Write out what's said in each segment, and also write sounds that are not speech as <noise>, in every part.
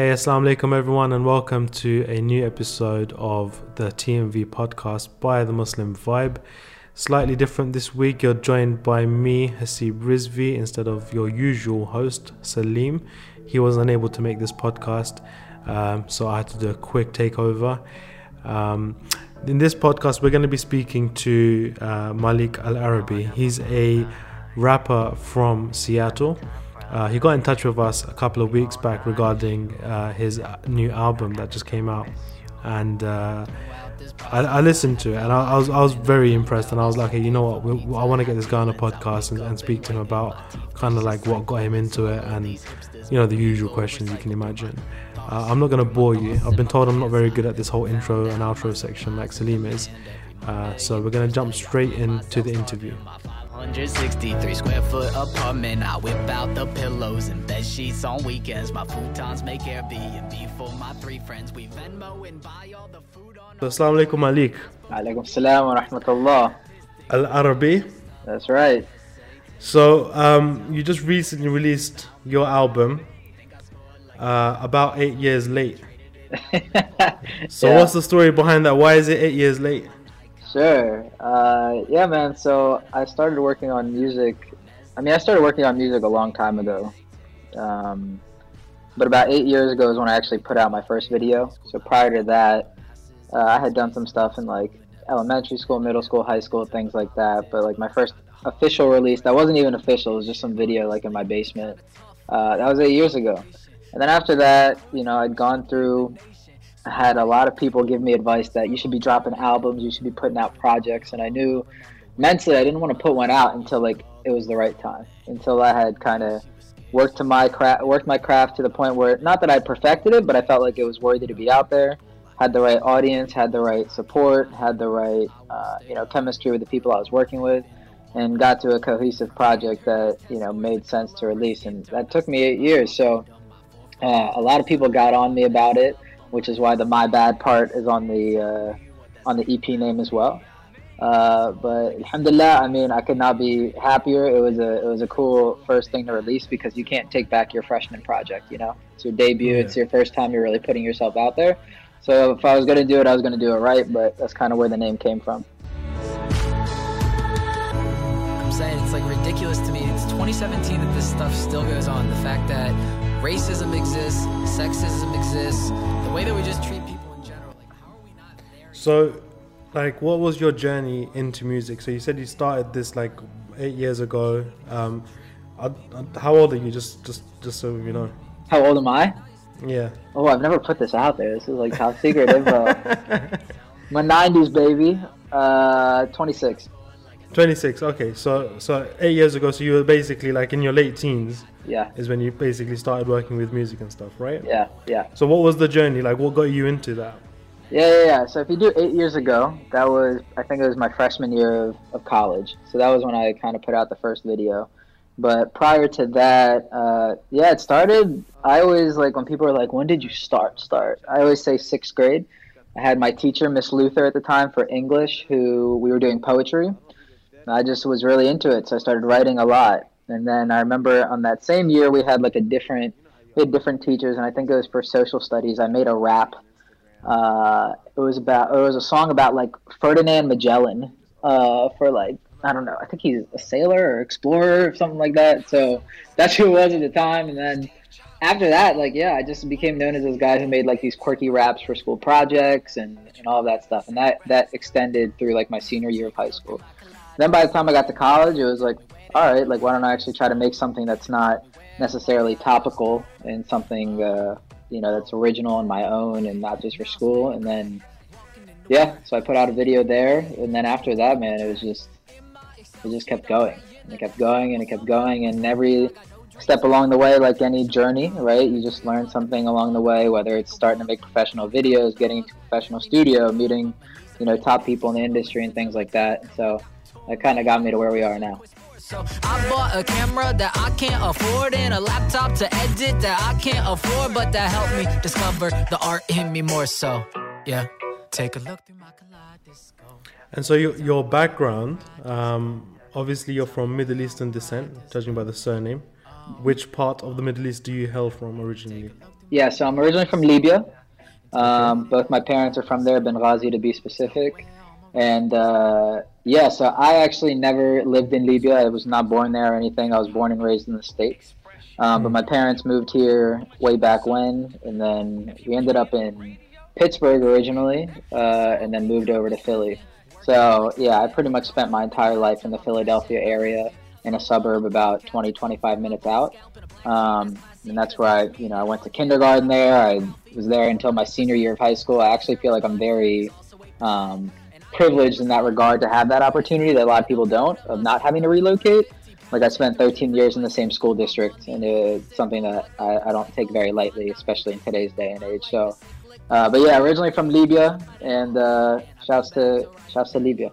Hey, Assalamu alaikum everyone, and welcome to a new episode of the TMV podcast by the Muslim Vibe. Slightly different this week, you're joined by me, Hasib Rizvi, instead of your usual host, Salim. He was unable to make this podcast, um, so I had to do a quick takeover. Um, in this podcast, we're going to be speaking to uh, Malik Al Arabi. He's a rapper from Seattle. Uh, he got in touch with us a couple of weeks back regarding uh, his new album that just came out, and uh, I, I, listened to it and I, I, was I was very impressed. And I was like, hey, you know what? We, I want to get this guy on a podcast and, and speak to him about kind of like what got him into it and you know the usual questions you can imagine. Uh, I'm not gonna bore you. I've been told I'm not very good at this whole intro and outro section like Salim is. Uh, so we're gonna jump straight into the interview. 163 square foot apartment. I whip out the pillows and bed sheets on weekends. My futons make Airbnb for my three friends. We Venmo and buy all the food on. Assalamu alaikum, Malik. Alaikum salam wa rahmatullah. Al Arabi. That's right. So, um, you just recently released your album, uh, about eight years late. <laughs> so, yeah. what's the story behind that? Why is it eight years late? Sure. Uh, yeah, man. So I started working on music. I mean, I started working on music a long time ago. Um, but about eight years ago is when I actually put out my first video. So prior to that, uh, I had done some stuff in like elementary school, middle school, high school, things like that. But like my first official release, that wasn't even official. It was just some video like in my basement. Uh, that was eight years ago. And then after that, you know, I'd gone through had a lot of people give me advice that you should be dropping albums, you should be putting out projects, and I knew mentally I didn't want to put one out until like it was the right time, until I had kind of worked to my craft, worked my craft to the point where not that I perfected it, but I felt like it was worthy to be out there, had the right audience, had the right support, had the right uh, you know chemistry with the people I was working with, and got to a cohesive project that you know made sense to release, and that took me eight years. So uh, a lot of people got on me about it which is why the my bad part is on the uh, on the EP name as well. Uh, but alhamdulillah, I mean, I could not be happier. It was a it was a cool first thing to release because you can't take back your freshman project. You know, it's your debut. Yeah. It's your first time you're really putting yourself out there. So if I was gonna do it, I was gonna do it right. But that's kind of where the name came from. I'm saying it's like ridiculous to me. It's 2017 that this stuff still goes on. The fact that racism exists, sexism exists, the way that we just treat people in general. Like, how are we not there? So, like, what was your journey into music? So you said you started this like eight years ago. Um, how old are you? Just, just, just so you know. How old am I? Yeah. Oh, I've never put this out there. This is like top secret info. <laughs> My '90s baby. Uh, 26. 26. Okay, so so eight years ago, so you were basically like in your late teens. Yeah. Is when you basically started working with music and stuff, right? Yeah, yeah. So what was the journey like? What got you into that? Yeah, yeah, yeah. So if you do eight years ago, that was I think it was my freshman year of, of college. So that was when I kind of put out the first video. But prior to that, uh, yeah, it started. I always like when people are like, "When did you start?" Start. I always say sixth grade. I had my teacher, Miss Luther, at the time for English, who we were doing poetry. I just was really into it, so I started writing a lot. And then I remember on that same year we had like a different we had different teachers, and I think it was for social studies. I made a rap. Uh, it was about it was a song about like Ferdinand Magellan uh, for like I don't know. I think he's a sailor or explorer or something like that. So that's who it was at the time. And then after that, like yeah, I just became known as this guy who made like these quirky raps for school projects and, and all of that stuff. And that that extended through like my senior year of high school. Then by the time I got to college, it was like all right, like why don't I actually try to make something that's not necessarily topical and something uh, you know that's original and my own and not just for school. And then yeah, so I put out a video there, and then after that, man, it was just it just kept going. And it kept going and it kept going, and every step along the way, like any journey, right? You just learn something along the way, whether it's starting to make professional videos, getting into professional studio, meeting, you know, top people in the industry and things like that. So that kind of got me to where we are now. So I bought a camera that I can't afford and a laptop to edit that I can't afford, but that helped me discover the art in me more. So, yeah, take a look through my kaleidoscope. And so your your background, um, obviously you're from Middle Eastern descent, judging by the surname. Which part of the Middle East do you hail from originally? Yeah, so I'm originally from Libya. Um, both my parents are from there, Benghazi to be specific. And uh, yeah, so I actually never lived in Libya. I was not born there or anything. I was born and raised in the States. Um, but my parents moved here way back when, and then we ended up in Pittsburgh originally, uh, and then moved over to Philly. So yeah, I pretty much spent my entire life in the Philadelphia area in a suburb about 20, 25 minutes out. Um, and that's where I, you know, I went to kindergarten there. I was there until my senior year of high school. I actually feel like I'm very um, privileged in that regard to have that opportunity that a lot of people don't of not having to relocate. Like I spent 13 years in the same school district, and it's something that I, I don't take very lightly, especially in today's day and age. So, uh, but yeah, originally from Libya, and uh, shouts to shouts to Libya.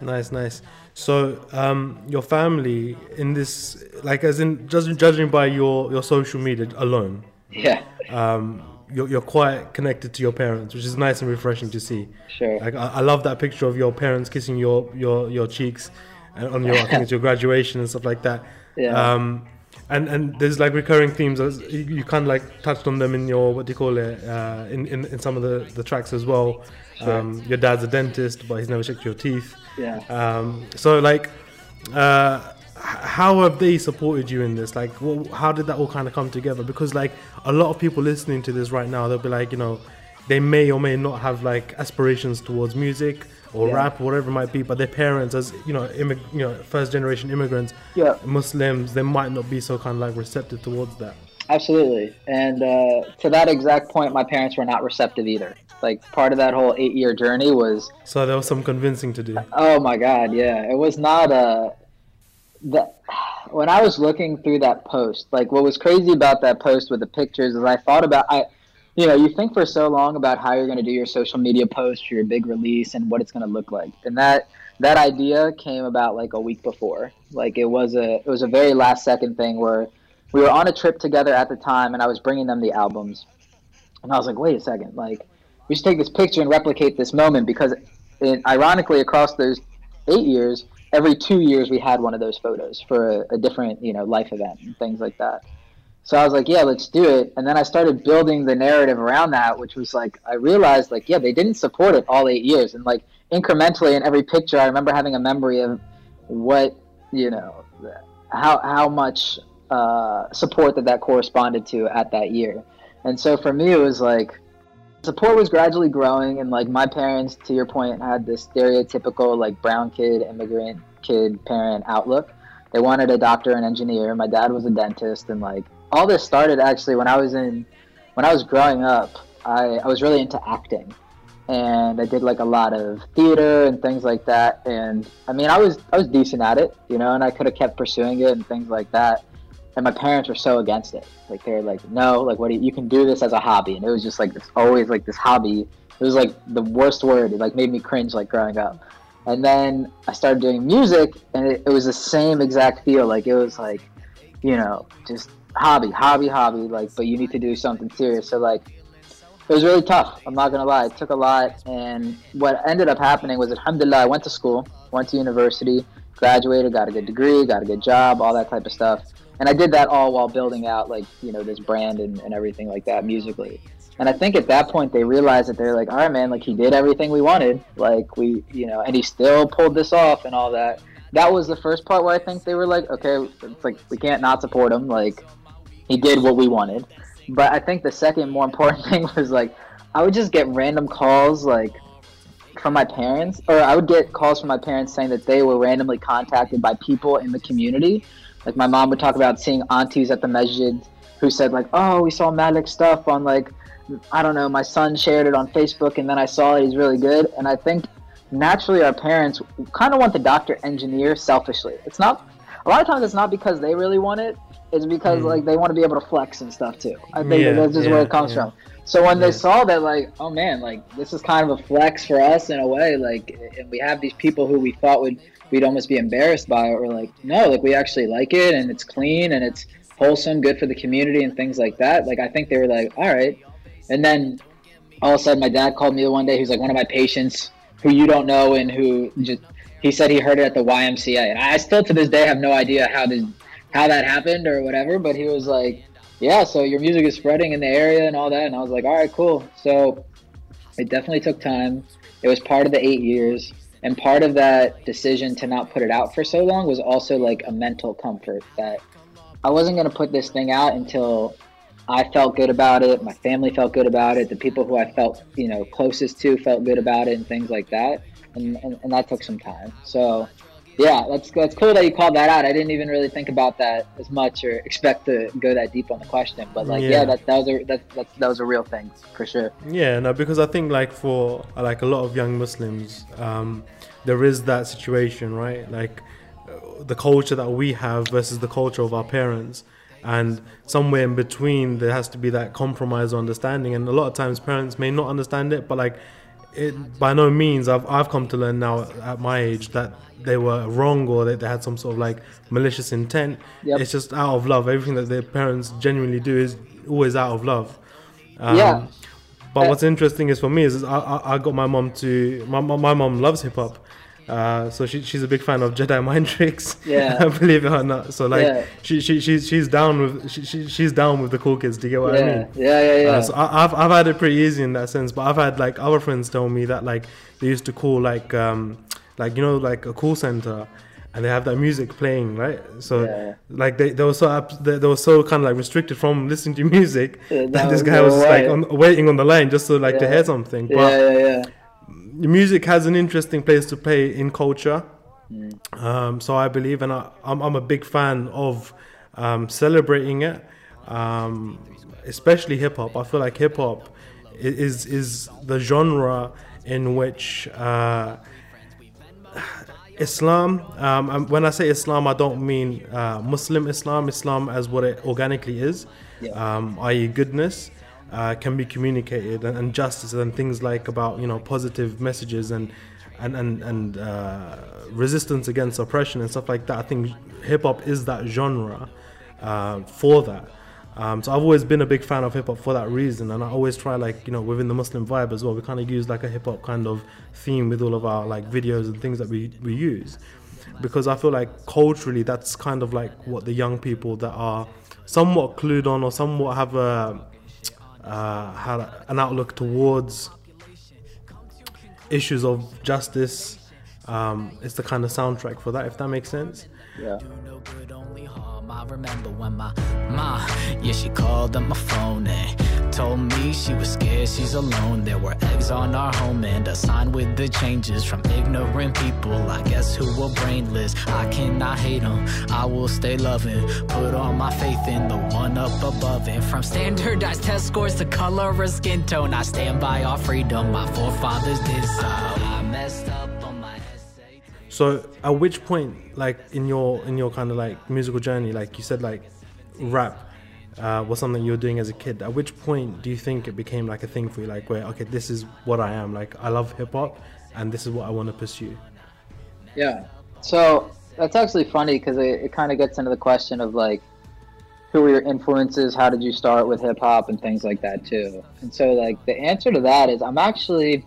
Nice, nice. So, um, your family in this, like, as in just judging by your your social media alone, Yeah, um, you're, you're quite connected to your parents, which is nice and refreshing to see. sure. Like, I, I love that picture of your parents kissing your your your cheeks, and on your I think it's your graduation and stuff like that. Yeah. Um, and and there's like recurring themes. As you, kind of like touched on them in your what do you call it uh, in, in in some of the the tracks as well. Sure. Um, your dad's a dentist, but he's never checked your teeth. Yeah. Um, so like, uh, how have they supported you in this? Like, wh- how did that all kind of come together? Because like a lot of people listening to this right now, they'll be like, you know, they may or may not have like aspirations towards music or Yeah. rap, whatever it might be, but their parents, as you know, immig- you know, first generation immigrants, Yeah. Muslims, they might not be so kind of like receptive towards that. Absolutely. And uh, to that exact point, my parents were not receptive either. Like part of that whole eight year journey was, So there was some convincing to do. oh my God, yeah. It was not a. That, when I was looking through that post, like what was crazy about that post with the pictures is I thought about, I, you know, you think for so long about how you're going to do your social media post, your big release, and what it's going to look like. And that that idea came about like a week before. Like it was a it was a very last second thing where we were on a trip together at the time, and I was bringing them the albums, and I was like, wait a second, like we should take this picture and replicate this moment because, it, ironically, across those eight years, every two years we had one of those photos for a, a different you know life event and things like that. So I was like, yeah, let's do it. And then I started building the narrative around that, which was like, I realized, like, yeah, they didn't support it all eight years. And like incrementally in every picture, I remember having a memory of what, you know, how, how much uh, support that that corresponded to at that year. And so for me, it was like, support was gradually growing. And like my parents, to your point, had this stereotypical, like, brown kid, immigrant kid, parent outlook. They wanted a doctor and engineer. My dad was a dentist. And like, all this started actually when I was in when I was growing up. I, I was really into acting, and I did like a lot of theater and things like that. And I mean, I was I was decent at it, you know, and I could have kept pursuing it and things like that. And my parents were so against it. Like they're like, no, like what do you, you can do this as a hobby, and it was just like it's always like this hobby. It was like the worst word. It like made me cringe like growing up. And then I started doing music, and it, it was the same exact feel. Like it was like, you know, just hobby, hobby, hobby. Like, but you need to do something serious. So like, it was really tough. I'm not gonna lie. It took a lot, and what ended up happening was, alhamdulillah, I went to school, went to university, graduated, got a good degree, got a good job, all that type of stuff. And I did that all while building out like you know this brand and, and everything like that musically. And I think at that point they realized that they're like, all right, man, like he did everything we wanted, like we, you know, and he still pulled this off and all that. That was the first part where I think they were like, okay, it's like we can't not support him, like he did what we wanted. But I think the second more important <laughs> thing was like I would just get random calls like from my parents, or I would get calls from my parents saying that they were randomly contacted by people in the community. Like my mom would talk about seeing aunties at the masjid who said like, "Oh, we saw Malik stuff on like, I don't know, my son shared it on Facebook, and then I saw it. He's really good." And I think naturally our parents kind of want the doctor engineer selfishly. It's not a lot of times it's not because they really want it. It's because Mm. like they want to be able to flex and stuff too. I think Yeah, that's just where it comes yeah. from. So when Yeah. they saw that, like, oh man, like this is kind of a flex for us in a way, like, and we have these people who we thought would we'd almost be embarrassed by it. We're like, no, like we actually like it, and it's clean and it's wholesome, good for the community and things like that. Like I think they were like, all right, and then all of a sudden my dad called me the one day. He's like one of my patients who you don't know and who just he said he heard it at the YMCA, and I still to this day have no idea how this how that happened or whatever. But he was like, yeah, so your music is spreading in the area and all that. And I was like, all right, cool. So it definitely took time. It was part of the eight years. And part of that decision to not put it out for so long was also like a mental comfort that I wasn't going to put this thing out until I felt good about it. My family felt good about it. The people who I felt, you know, closest to felt good about it and things like that. And, and, and that took some time. So yeah, that's that's cool that you called that out. I didn't even really think about that as much or expect to go that deep on the question. But like, yeah, yeah that that was a that, that that was a real thing for sure. Yeah, no, because I think like for like a lot of young Muslims, um, there is that situation, right? Like the culture that we have versus the culture of our parents. And somewhere in between, there has to be that compromise or understanding. And a lot of times, parents may not understand it, but like, it by no means I've I've come to learn now at my age that they were wrong or that they had some sort of like malicious intent. Yep. It's just out of love. Everything that their parents genuinely do is always out of love. Um, yeah. But uh, what's interesting is for me is, is I, I, I got my mom to my my mom loves hip hop. Uh, so she, she's a big fan of Jedi <laughs> mind tricks. Yeah, <laughs> believe it or not. So like yeah. she, she she's she's down with she, she, she's down with the cool kids. Do you get what yeah. I mean? Yeah, yeah, yeah. Uh, so I, have I've had it pretty easy in that sense. But I've had like other friends tell me that like they used to call like um like you know like a call center and they have that music playing, right? So yeah. like they, they were so they, they were so kind of like restricted from listening to <laughs> music yeah, that, that this guy was like on, waiting on the line just so like yeah. to hear something. But yeah, yeah, yeah. Music has an interesting place to play in culture. Mm. Um, so I believe, and I, I'm, I'm a big fan of um, celebrating it, um, especially hip hop. I feel like hip hop is is the genre in which uh, Islam, um, when I say Islam, I don't mean uh, Muslim Islam, Islam as what it organically is, um, i.e., goodness. Uh, can be communicated and, and, justice and things like about you know positive messages and and and, and uh, resistance against oppression and stuff like that. I think hip hop is that genre uh, for that. Um, so I've always been a big fan of hip hop for that reason, and I always try like you know within the Muslim vibe as well. We kind of use like a hip hop kind of theme with all of our like videos and things that we we use, because I feel like culturally that's kind of like what the young people that are somewhat clued on or somewhat have a uh, had an outlook towards issues of justice. Um, it's the kind of soundtrack for that, if that makes sense. Yeah. I remember when my ma, yeah, she called on my phone and told me she was scared she's alone. There were eggs on our home and a sign with the changes from ignorant people. I guess who were brainless. I cannot hate them. I will stay loving. Put all my faith in the one up above. And from standardized test scores to color or skin tone, I stand by our freedom. My forefathers did so. I messed up. So at which point, like in your in your kind of like musical journey, like you said, like rap uh, was something you were doing as a kid. At which point do you think it became like a thing for you? Like where okay, this is what I am. Like I love hip hop, and this is what I want to pursue. Yeah. So that's actually funny because it, it kind of gets into the question of like who were your influences how did you start with hip hop and things like that too and so like the answer to that is i'm actually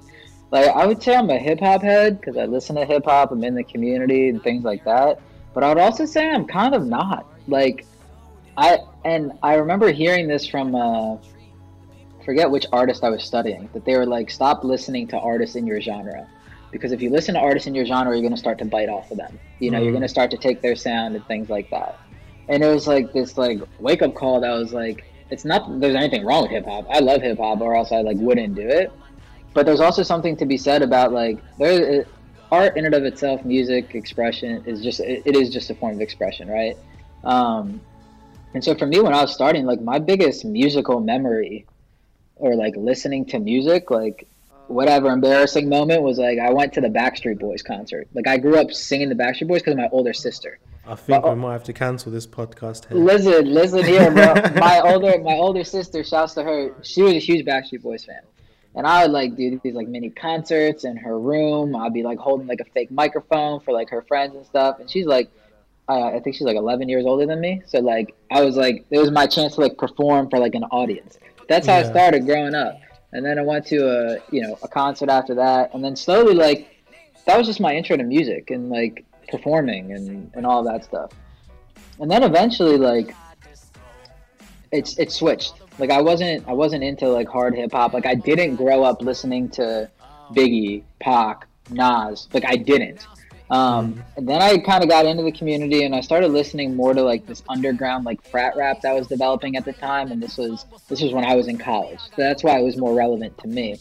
like I would say I'm a hip hop head because I listen to hip hop. I'm in the community and things like that. But I would also say I'm kind of not. Like I and I remember hearing this from uh, forget which artist I was studying that they were like stop listening to artists in your genre because if you listen to artists in your genre you're going to start to bite off of them. You know, mm-hmm. you're going to start to take their sound and things like that. And it was like this like wake up call that was like it's not there's anything wrong with hip hop. I love hip hop or else I like wouldn't do it but there's also something to be said about like there art in and of itself music expression is just it, it is just a form of expression right um, and so for me when i was starting like my biggest musical memory or like listening to music like whatever embarrassing moment was like i went to the backstreet boys concert like i grew up singing the backstreet boys because of my older sister I think but, we might have to cancel this podcast. Here. Listen, listen here, bro. <laughs> my older, my older sister, shouts to her. She was a huge Backstreet Boys fan. And I would like do these like mini concerts in her room. I'd be like holding like a fake microphone for like her friends and stuff. And she's like, uh, I think she's like 11 years older than me. So like I was like, it was my chance to like perform for like an audience. That's how yeah. I started growing up. And then I went to a you know a concert after that, and then slowly like that was just my intro to music and like performing and and all that stuff. And then eventually like it's it switched. Like I wasn't I wasn't into like hard hip hop. Like I didn't grow up listening to Biggie, Pac, Nas. Like I didn't. Um, and then I kind of got into the community and I started listening more to like this underground like frat rap that was developing at the time. And this was this was when I was in college, so that's why it was more relevant to me.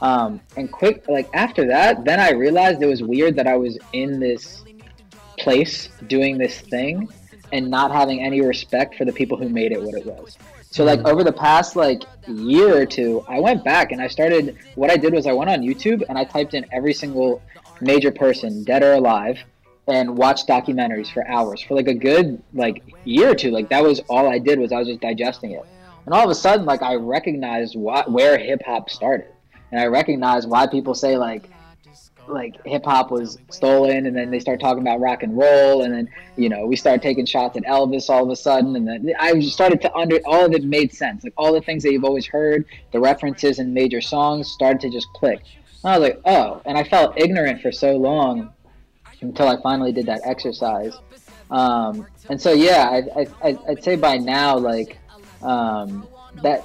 Um, and quick, like after that, then I realized it was weird that I was in this place doing this thing and not having any respect for the people who made it what it was. So like mm. over the past like year or two, I went back and I started. What I did was I went on YouTube and I typed in every single major person, dead or alive, and watched documentaries for hours for like a good like year or two. Like that was all I did was I was just digesting it, and all of a sudden like I recognized what where hip hop started, and I recognized why people say like like hip hop was stolen, and then they start talking about rock and roll, and then you know we started taking shots at Elvis all of a sudden, and then I started to under all of it made sense. Like all the things that you've always heard, the references in major songs started to just click. And I was like, oh, and I felt ignorant for so long until I finally did that exercise. Um, and so yeah, I, I, I'd say by now like um, that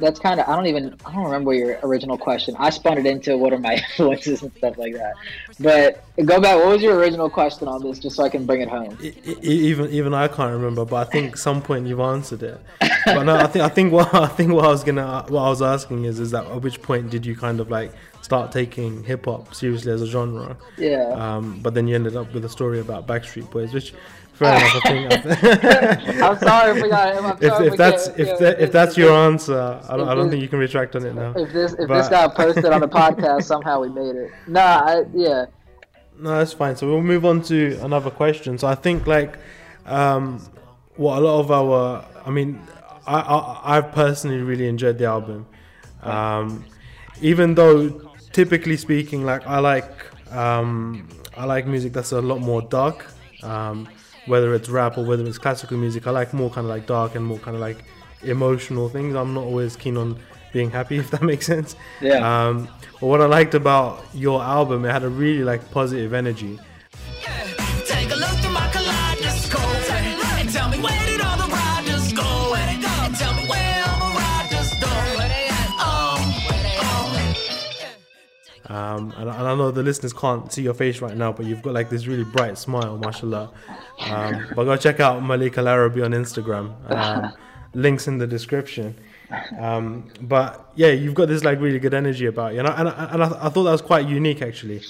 that's kind of I don't even I don't remember your original question. I spun it into what are my <laughs> influences and stuff like that. But go back. What was your original question on this, just so I can bring it home? Even even I can't remember, but I think some point you've answered it. But no, I think I think what <laughs> I think what I was gonna what I was asking is is that at which point did you kind of like start taking hip hop seriously as a genre? Yeah. Um, but then you ended up with a story about Backstreet Boys, which fair enough. I think. <laughs> I'm sorry if we got. I'm if, if that's if that, if that's your answer, I don't, I don't think you can retract on it now. If this if but, this got posted on the <laughs> podcast, somehow we made it. Nah, I, yeah. No, that's fine. So we'll move on to another question. So I think like um, what a lot of our, I mean, I, I have personally really enjoyed the album, um, even though typically speaking, like I like um, I like music that's a lot more dark. Um, whether it's rap or whether it's classical music, I like more kind of like dark and more kind of like emotional things. I'm not always keen on being happy, <laughs> if that makes sense. Yeah. Um, but what I liked about your album, it had a really like positive energy. Um, and, and, I know the listeners can't see your face right now, but you've got like this really bright smile, mashallah. Um, but go check out Malik Al Arabi on Instagram. Um, <laughs> links in the description. Um, but yeah, you've got this like really good energy about you, and I, and, I, and I, I thought that was quite unique actually,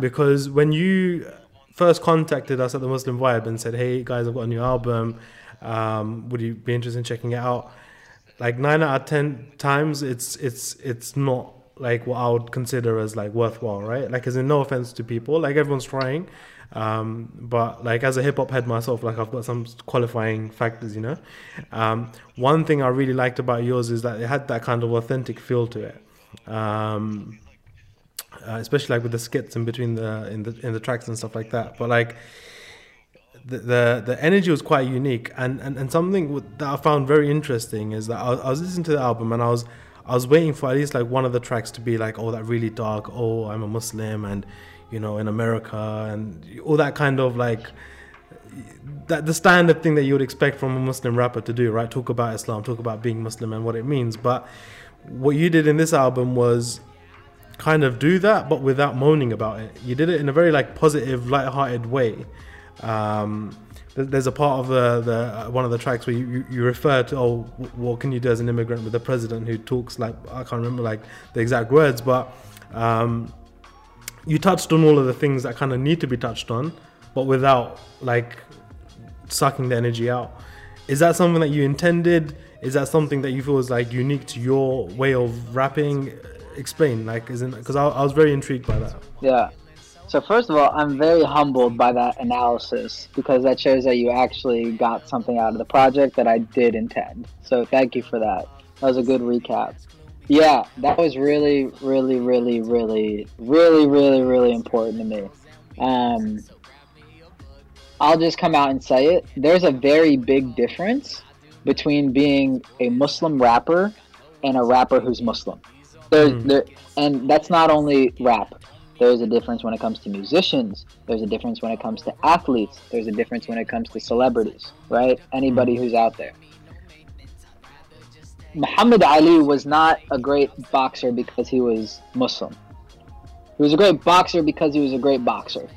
because when you first contacted us at the Muslim Vibe and said, "Hey guys, I've got a new album. Um, would you be interested in checking it out?" Like nine out of ten times, it's it's it's not like what I would consider as like worthwhile, right? Like, as in no offense to people, like everyone's trying, um, but like as a hip hop head myself, like I've got some qualifying factors, you know. Um, one thing I really liked about yours is that it had that kind of authentic feel to it, um, uh, especially like with the skits in between the in the in the tracks and stuff like that. But like. The, the, the energy was quite unique and, and, and something that I found very interesting is that I, I was listening to the album and I was I was waiting for at least like one of the tracks to be like, oh, that really dark. Oh, I'm a Muslim, and you know, in America, and all that kind of like that the standard thing that you would expect from a Muslim rapper to do, right? Talk about Islam, talk about being Muslim and what it means. But what you did in this album was kind of do that, but without moaning about it. You did it in a very like positive, light-hearted way. Um, there's a part of the, the uh, one of the tracks where you, you, you, refer to oh what can you do as an immigrant with a president who talks like I can't remember like the exact words but um, you touched on all of the things that kind of need to be touched on but without like sucking the energy out. Is that something that you intended? Is that something that you feel is like unique to your way of rapping? Explain like isn't because I, I was very intrigued by that. Yeah so first of all, I'm very humbled by that analysis because that shows that you actually got something out of the project that I did intend. So thank you for that. That was a good recap. Yeah, that was really, really, really, really, really, really, really important to me. Um, I'll just come out and say it. There's a very big difference between being a Muslim rapper and a rapper who's Muslim. There, mm. there, and that's not only rap. There's a difference when it comes to musicians. There's a difference when it comes to athletes. There's a difference when it comes to celebrities, right? Anybody mm-hmm. who's out there. Muhammad Ali was not a great boxer because he was Muslim. He was a great boxer because he was a great boxer,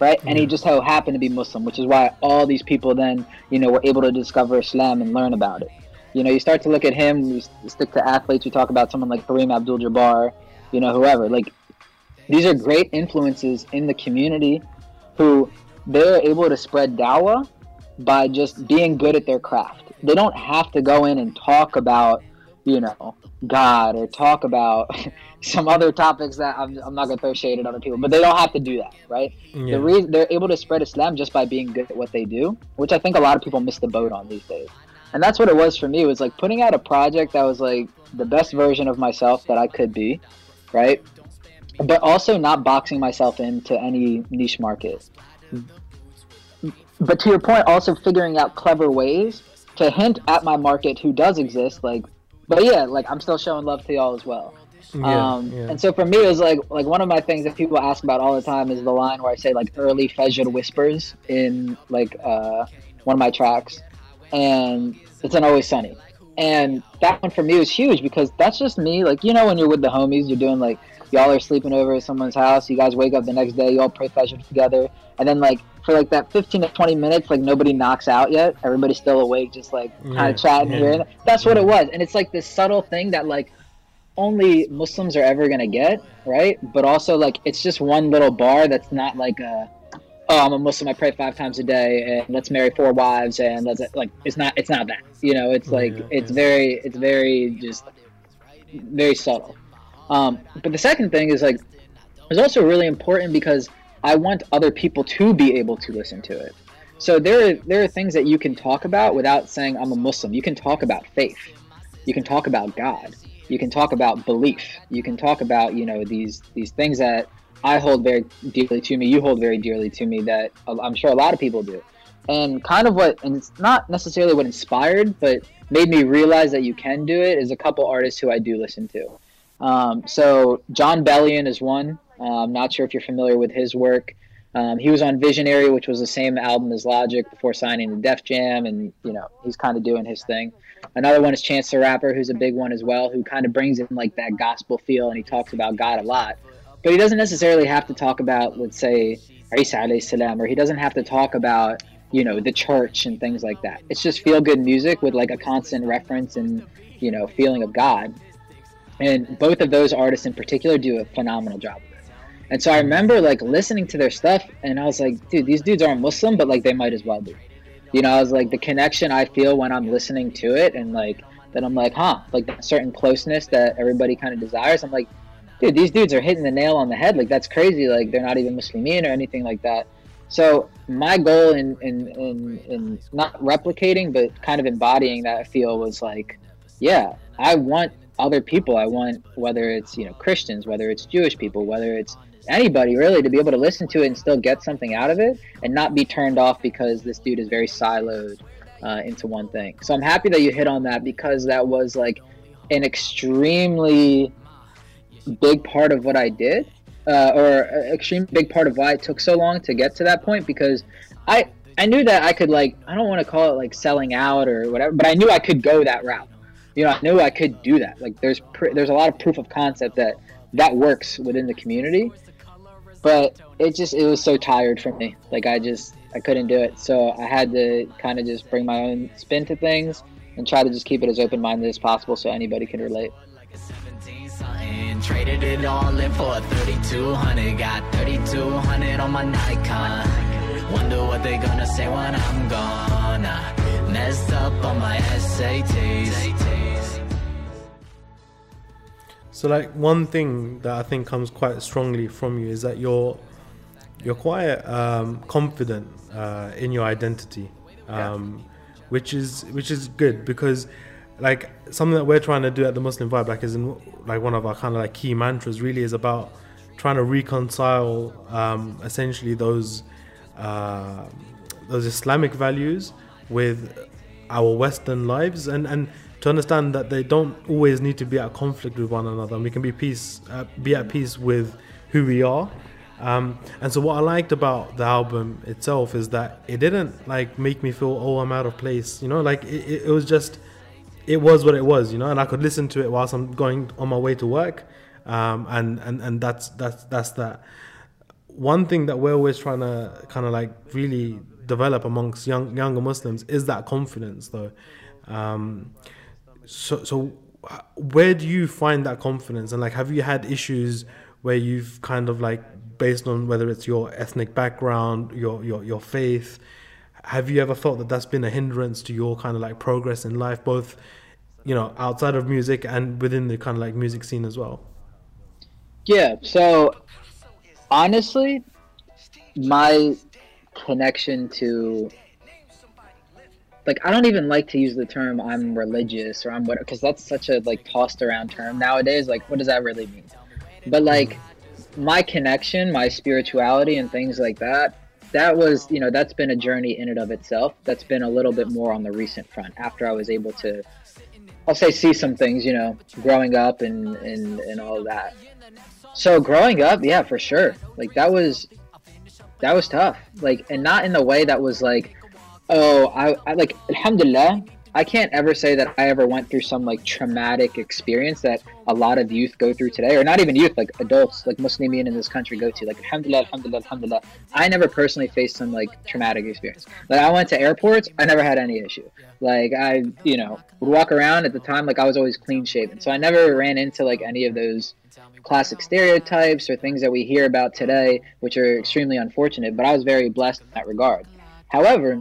right? And he just so happened to be Muslim, which is why all these people then, you know, were able to discover Islam and learn about it. You know, you start to look at him. You stick to athletes. We talk about someone like Kareem Abdul-Jabbar, you know, whoever. Like, these are great influences in the community who they're able to spread dawah by just being good at their craft. They don't have to go in and talk about, you know, God or talk about <laughs> some other topics that I'm, I'm not going to throw shade at other people, but they don't have to do that, right? Yeah. The reason they're able to spread Islam just by being good at what they do, which I think a lot of people miss the boat on these days. And that's what it was for me. It was like putting out a project that was like the best version of myself that I could be, right? But also not boxing myself into any niche market but to your point, also figuring out clever ways to hint at my market who does exist. Like, but yeah, like I'm still showing love to y'all as well. Yeah, um, yeah. And so for me, it was like like one of my things that people ask about all the time is the line where I say like early Fajr whispers in like uh, one of my tracks, and it's an Always Sunny. And that one for me was huge because that's just me. Like you know when you're with the homies, you're doing like y'all are sleeping over at someone's house. You guys wake up the next day, y'all pray Fajr together, and then like for like that 15 to 20 minutes, like nobody knocks out yet. Everybody's still awake, just like kind Yeah, of chatting yeah. here. And that's what it was. And it's like this subtle thing that like only Muslims are ever gonna get, right? But also like it's just one little bar that's not like a oh I'm a Muslim, I pray five times a day and let's marry four wives and let's like it's not it's not that. You know, it's like Yeah, it's yeah. very it's very just very subtle. Um, but the second thing is like it's also really important because I want other people to be able to listen to it. So there are, there are things that you can talk about without saying I'm a Muslim. You can talk about faith. You can talk about God. You can talk about belief. You can talk about you know these these things that I hold very dearly to me. You hold very dearly to me. That I'm sure a lot of people do. And kind of what and it's not necessarily what inspired, but made me realize that you can do it is a couple artists who I do listen to. Um, so Jon Bellion is one. Uh, I'm not sure if you're familiar with his work. Um, he was on Visionary, which was the same album as Logic before signing to Def Jam, and you know he's kind of doing his thing. Another one is Chance the Rapper, who's a big one as well, who kind of brings in like that gospel feel, and he talks about God a lot. But he doesn't necessarily have to talk about, let's say, Isa salam, or he doesn't have to talk about, you know, the church and things like that. It's just feel good music with like a constant reference and, you know, feeling of God. And both of those artists in particular do a phenomenal job of it. And so I remember like listening to their stuff and I was like, dude, these dudes aren't Muslim, but like they might as well be. You know, I was like the connection I feel when I'm listening to it and like that I'm like, huh, like that certain closeness that everybody kind of desires. I'm like, dude, these dudes are hitting the nail on the head. Like that's crazy. Like they're not even Muslimin or anything like that. So my goal in, in, in, in not replicating, but kind of embodying that feel was like, yeah, I want other people. I want whether it's you know Christians, whether it's Jewish people, whether it's anybody really to be able to listen to it and still get something out of it and not be turned off because this dude is very siloed uh, into one thing. So I'm happy that you hit on that because that was like an extremely big part of what I did, uh, or extreme big part of why it took so long to get to that point because I I knew that I could like I don't want to call it like selling out or whatever, but I knew I could go that route. You know, I knew I could do that. Like there's pr- there's a lot of proof of concept that that works within the community, but it just it was so tired for me. Like I just I couldn't do it, so I had to kind of just bring my own spin to things and try to just keep it as open minded as possible so anybody can relate. Like a 17 something, traded it all in for a 3200. Got 3200 on my Nikon. Wonder what they gonna say when I'm gone. I messed up on my SATs. So like one thing that I think comes quite strongly from you is that you're you're quite um, confident uh, in your identity, um, which is which is good because like something that we're trying to do at the Muslim Vibe, like is in like one of our kind of like key mantras, really is about trying to reconcile um, essentially those uh, those Islamic values with our Western lives and and to understand that they don't always need to be at conflict with one another. And we can be peace uh, be at peace with who we are. Um, and so what I liked about the album itself is that it didn't like make me feel oh I'm out of place you know? Like it, it, was just it was what it was, you know, and I could listen to it whilst I'm going on my way to work, um, and and and that's that's that's that. One thing that we're always trying to kind of like really develop amongst young younger Muslims is that confidence, though. Um, so so where do you find that confidence and like have you had issues where you've kind of like based on whether it's your ethnic background your your your faith have you ever thought that that's been a hindrance to your kind of like progress in life both you know outside of music and within the kind of like music scene as well yeah so honestly my connection to like I don't even like to use the term I'm religious or I'm what because that's such a like tossed around term nowadays. Like, what does that really mean? But like my connection, my spirituality, and things like that. That was, you know, that's been a journey in and of itself. That's been a little bit more on the recent front after I was able to, I'll say, see some things, you know, growing up and and and all that. So growing up, yeah, for sure. Like that was that was tough. Like, and not in the way that was like Oh, I, I like Alhamdulillah. I can't ever say that I ever went through some like traumatic experience that a lot of youth go through today, or not even youth, like adults, like Muslimin in this country go to. Like Alhamdulillah, Alhamdulillah, Alhamdulillah. I never personally faced some like traumatic experience. Like I went to airports, I never had any issue. Like I, you know, would walk around at the time like I was always clean shaven, so I never ran into like any of those classic stereotypes or things that we hear about today, which are extremely unfortunate. But I was very blessed in that regard. However,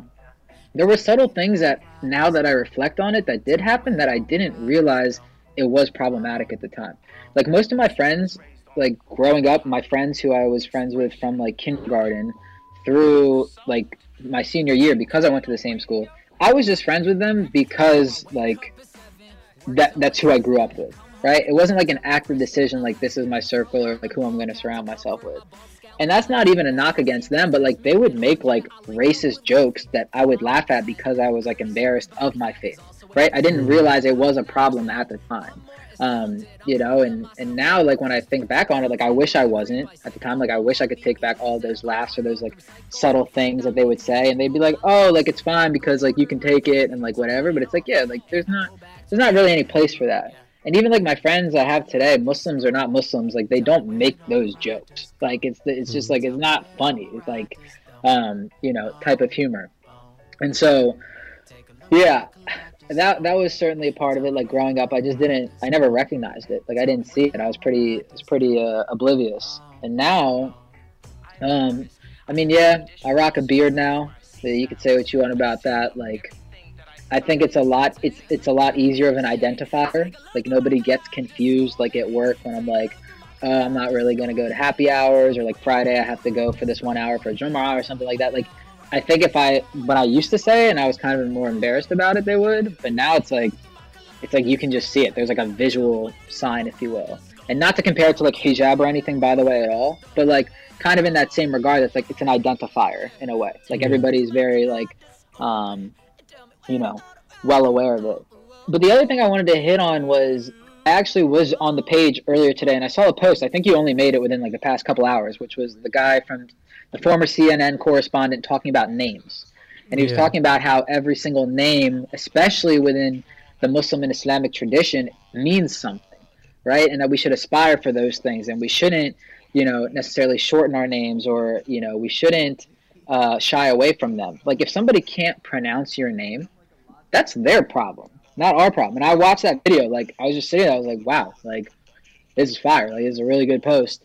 there were subtle things that now that I reflect on it that did happen that I didn't realize it was problematic at the time. Like most of my friends, like growing up, my friends who I was friends with from like kindergarten through like my senior year because I went to the same school. I was just friends with them because like that that's who I grew up with, right? It wasn't like an active decision like this is my circle or like who I'm going to surround myself with and that's not even a knock against them but like they would make like racist jokes that i would laugh at because i was like embarrassed of my faith right? I didn't mm-hmm. realize it was a problem at the time um, you know? And and now like when i think back on it like i wish i wasn't at the time. Like i wish i could take back all those laughs or those like subtle things that they would say and they'd be like oh like it's fine because like you can take it and like whatever. But it's like yeah like there's not there's not really any place for that and even like my friends I have today, Muslims or not Muslims, like they don't make those jokes. Like it's it's just like it's not funny. It's like um, you know type of humor. And so, yeah, that that was certainly a part of it. Like growing up, I just didn't, I never recognized it. Like I didn't see it. I was pretty, was pretty uh, oblivious. And now, um, I mean, yeah, I rock a beard now. You could say what you want about that. Like I think it's a lot. It's it's a lot easier of an identifier. Like nobody gets confused. Like at work when I'm like, uh, I'm not really gonna go to happy hours, or like Friday I have to go for this one hour for a Jumu'ah or something like that. Like I think if I, but I used to say, and I was kind of more embarrassed about it, they would. But now it's like, it's like you can just see it. There's like a visual sign, if you will, and not to compare it to like hijab or anything, by the way, at all. But like kind of in that same regard, it's like it's an identifier in a way. Like mm-hmm. everybody's very like. um you know, well aware of it. But the other thing I wanted to hit on was I actually was on the page earlier today and I saw a post. I think you only made it within like the past couple hours, which was the guy from the former CNN correspondent talking about names. And he was yeah. talking about how every single name, especially within the Muslim and Islamic tradition, means something, right? And that we should aspire for those things and we shouldn't, you know, necessarily shorten our names or, you know, we shouldn't uh, shy away from them. Like if somebody can't pronounce your name, that's their problem, not our problem. And I watched that video, like I was just sitting there, I was like, wow, like this is fire. Like it's a really good post.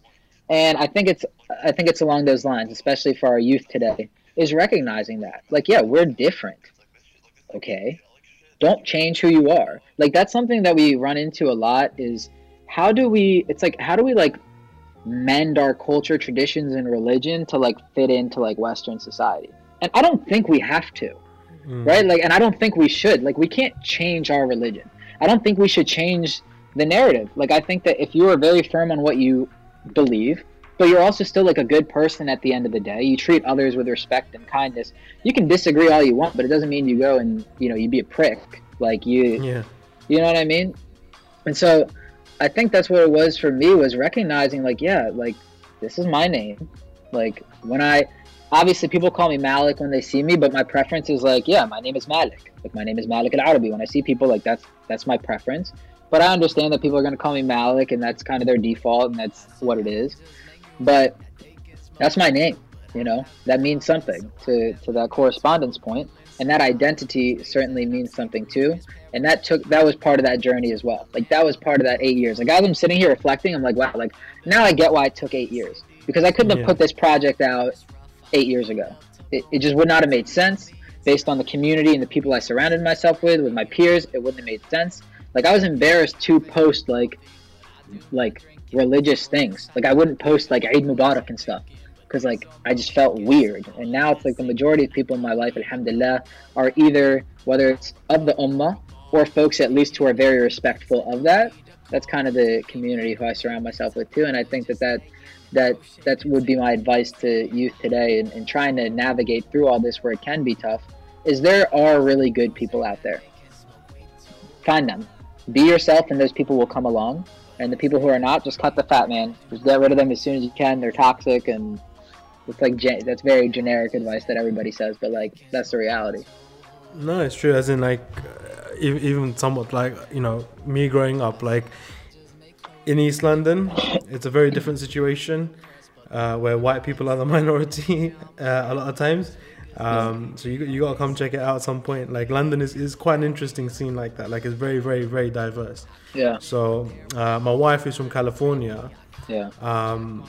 And I think it's I think it's along those lines, especially for our youth today, is recognizing that. Like, yeah, we're different. Okay. Don't change who you are. Like that's something that we run into a lot is how do we it's like how do we like mend our culture, traditions and religion to like fit into like Western society? And I don't think we have to mm. right? Like, and I don't think we should. Like, we can't change our religion. I don't think we should change the narrative. Like, I think that if you are very firm on what you believe, but you're also still like a good person at the end of the day, you treat others with respect and kindness. You can disagree all you want, but it doesn't mean you go and you know you be a prick. Like you, yeah. you know what I mean? And so, I think that's what it was for me was recognizing like, yeah, like this is my name. Like when I obviously people call me Malik when they see me, but my preference is like, yeah, my name is Malik. Like my name is Malik Al Arabi. When I see people, like that's that's my preference. But I understand that people are gonna call me Malik, and that's kind of their default, and that's what it is. But that's my name. You know, that means something to to that correspondence point, and that identity certainly means something too. And that took that was part of that journey as well. Like that was part of that eight years. Like as I'm sitting here reflecting, I'm like, wow, like now I get why it took eight years because I couldn't Yeah. have put this project out eight years ago. It, it just would not have made sense based on the community and the people I surrounded myself with, with my peers. It wouldn't have made sense. Like I was embarrassed to post like, like religious things. Like I wouldn't post like Eid Mubarak and stuff because like I just felt weird. And now it's like the majority of people in my life, Alhamdulillah, are either whether it's of the Ummah or folks at least who are very respectful of that. That's kind of the community who I surround myself with too. And I think that that that oh, that would be my advice to youth today and, and trying to navigate through all this where it can be tough is there are really good people out there. Find them. Be yourself and those people will come along. And the people who are not just cut the fat man. Just get rid of them as soon as you can. They're toxic and it's like that's very generic advice that everybody says but like that's the reality. No, it's true. As in, like, even somewhat like you know me growing up, like in East London, it's a very different situation uh, where white people are the <laughs> minority uh, a lot of times. Um, so you you gotta come check it out at some point. Like London is, is quite an interesting scene like that. Like it's very very very diverse. yeah So uh, my wife is from California. yeah um,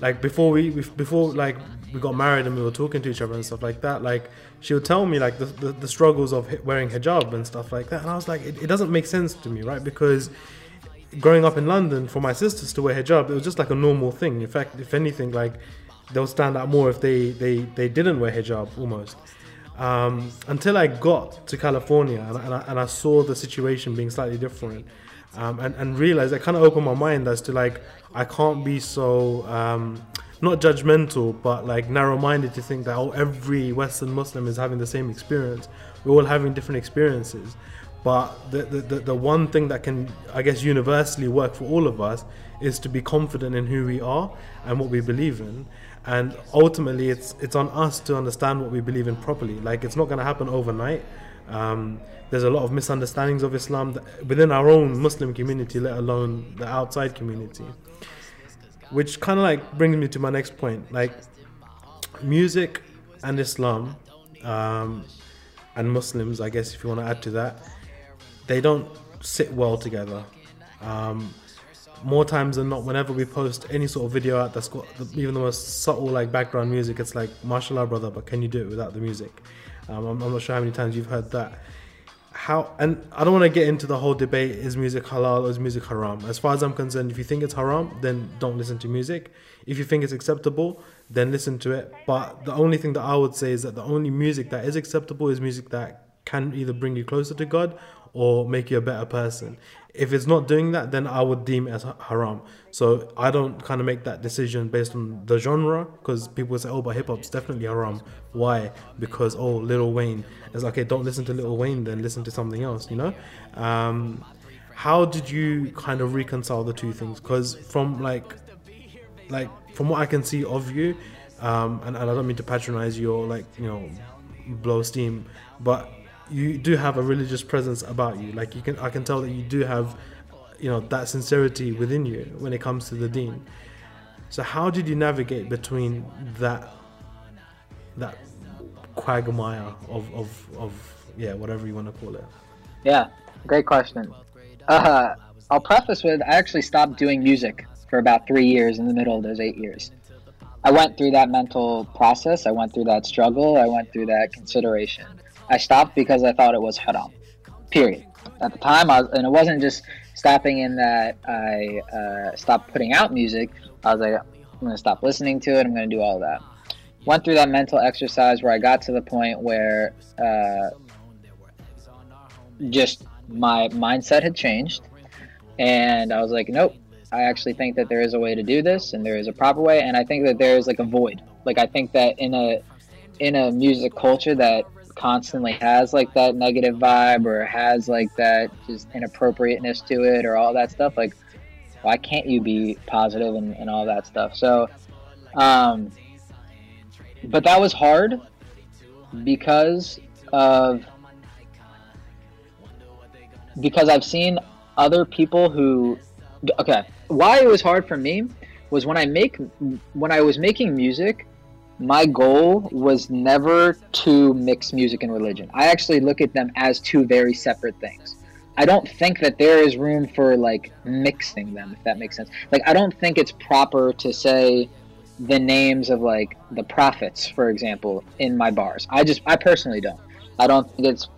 like before we before like we got married and we were talking to each other and stuff like that like she would tell me like the, the, the struggles of wearing hijab and stuff like that and i was like it, it doesn't make sense to me right because growing up in london for my sisters to wear hijab it was just like a normal thing. In fact if anything like they'll stand out more if they they, they didn't wear hijab almost. Um, until I got to California and, and, I, and I saw the situation being slightly different um, and, and realized it kind of opened my mind as to like I can't be so um, not judgmental but like narrow-minded to think that oh every Western Muslim is having the same experience. We're all having different experiences but the, the, the, one thing that can I guess universally work for all of us is to be confident in who we are and what we believe in. And ultimately it's it's on us to understand what we believe in properly. Like it's not going to happen overnight. Um, there's a lot of misunderstandings of islam within our own muslim community let alone the outside community. Which kind of like brings me to my next point. Like music and islam um, and muslims i guess if you want to add to that they don't sit well together um, more times than not, whenever we post any sort of video out that's got the, even the most subtle like background music, it's like, "Mashallah, brother, but can you do it without the music?" Um, I'm, I'm not sure how many times you've heard that. How and I don't want to get into the whole debate: is music halal or is music haram? As far as I'm concerned, if you think it's haram, then don't listen to music. If you think it's acceptable, then listen to it. But the only thing that I would say is that the only music that is acceptable is music that can either bring you closer to God or make you a better person. If it's not doing that, then I would deem as haram. So I don't kind of make that decision based on the genre because people say, oh, but hip hop's definitely haram. Why? Because, oh, Lil Wayne. It's like, okay, don't listen to Lil Wayne, then listen to something else, you know? Um, how did you kind of reconcile the two things? Because from like, like from what I can see of you, um, and, and I don't mean to patronize you or like, you know, blow steam, but you do have a religious presence about you. Like you can, I can tell that you do have, you know, that sincerity within you when it comes to the deen. So how did you navigate between that, that quagmire of, of, of yeah, whatever you want to call it? Yeah, great question. Uh, I'll preface with I actually stopped doing music for about three years in the middle of those eight years. I went through that mental process. I went through that struggle. I went through that consideration. I stopped because I thought it was haram. Period. At the time, I was, and it wasn't just stopping in that I uh, stopped putting out music. I was like, I'm going to stop listening to it. I'm going to do all that. Went through that mental exercise where I got to the point where uh, just my mindset had changed and i was like nope i actually think that there is a way to do this and there is a proper way and i think that there is like a void like i think that in a in a music culture that constantly has like that negative vibe or has like that just inappropriateness to it or all that stuff like why can't you be positive and, and all that stuff? So um but that was hard because of because I've seen other people who okay why it was hard for me was when I make when I was making music my goal was never to mix music and religion. I actually look at them as two very separate things. I don't think that there is room for like mixing them, if that makes sense. Like, I don't think it's proper to say the names of like the prophets, for example, in my bars. I just, I personally don't. I don't think it's,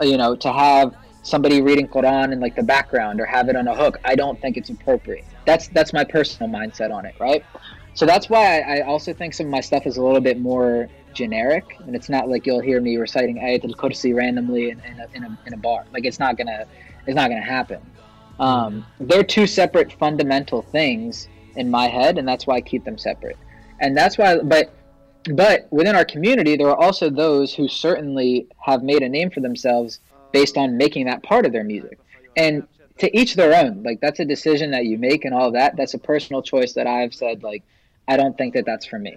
you know, to have somebody reading Quran in like the background or have it on a hook. I don't think it's appropriate. That's that's my personal mindset on it, right? So that's why I, also think some of my stuff is a little bit more generic, and it's not like you'll hear me reciting Ayat al-Kursi randomly in, in, a, in, a, in a bar. Like it's not gonna it's not gonna happen. Um, they're two separate fundamental things in my head, and that's why I keep them separate. And that's why, but but within our community, there are also those who certainly have made a name for themselves based on making that part of their music. And to each their own. Like that's a decision that you make and all that. That's a personal choice that I've said like I don't think that that's for me.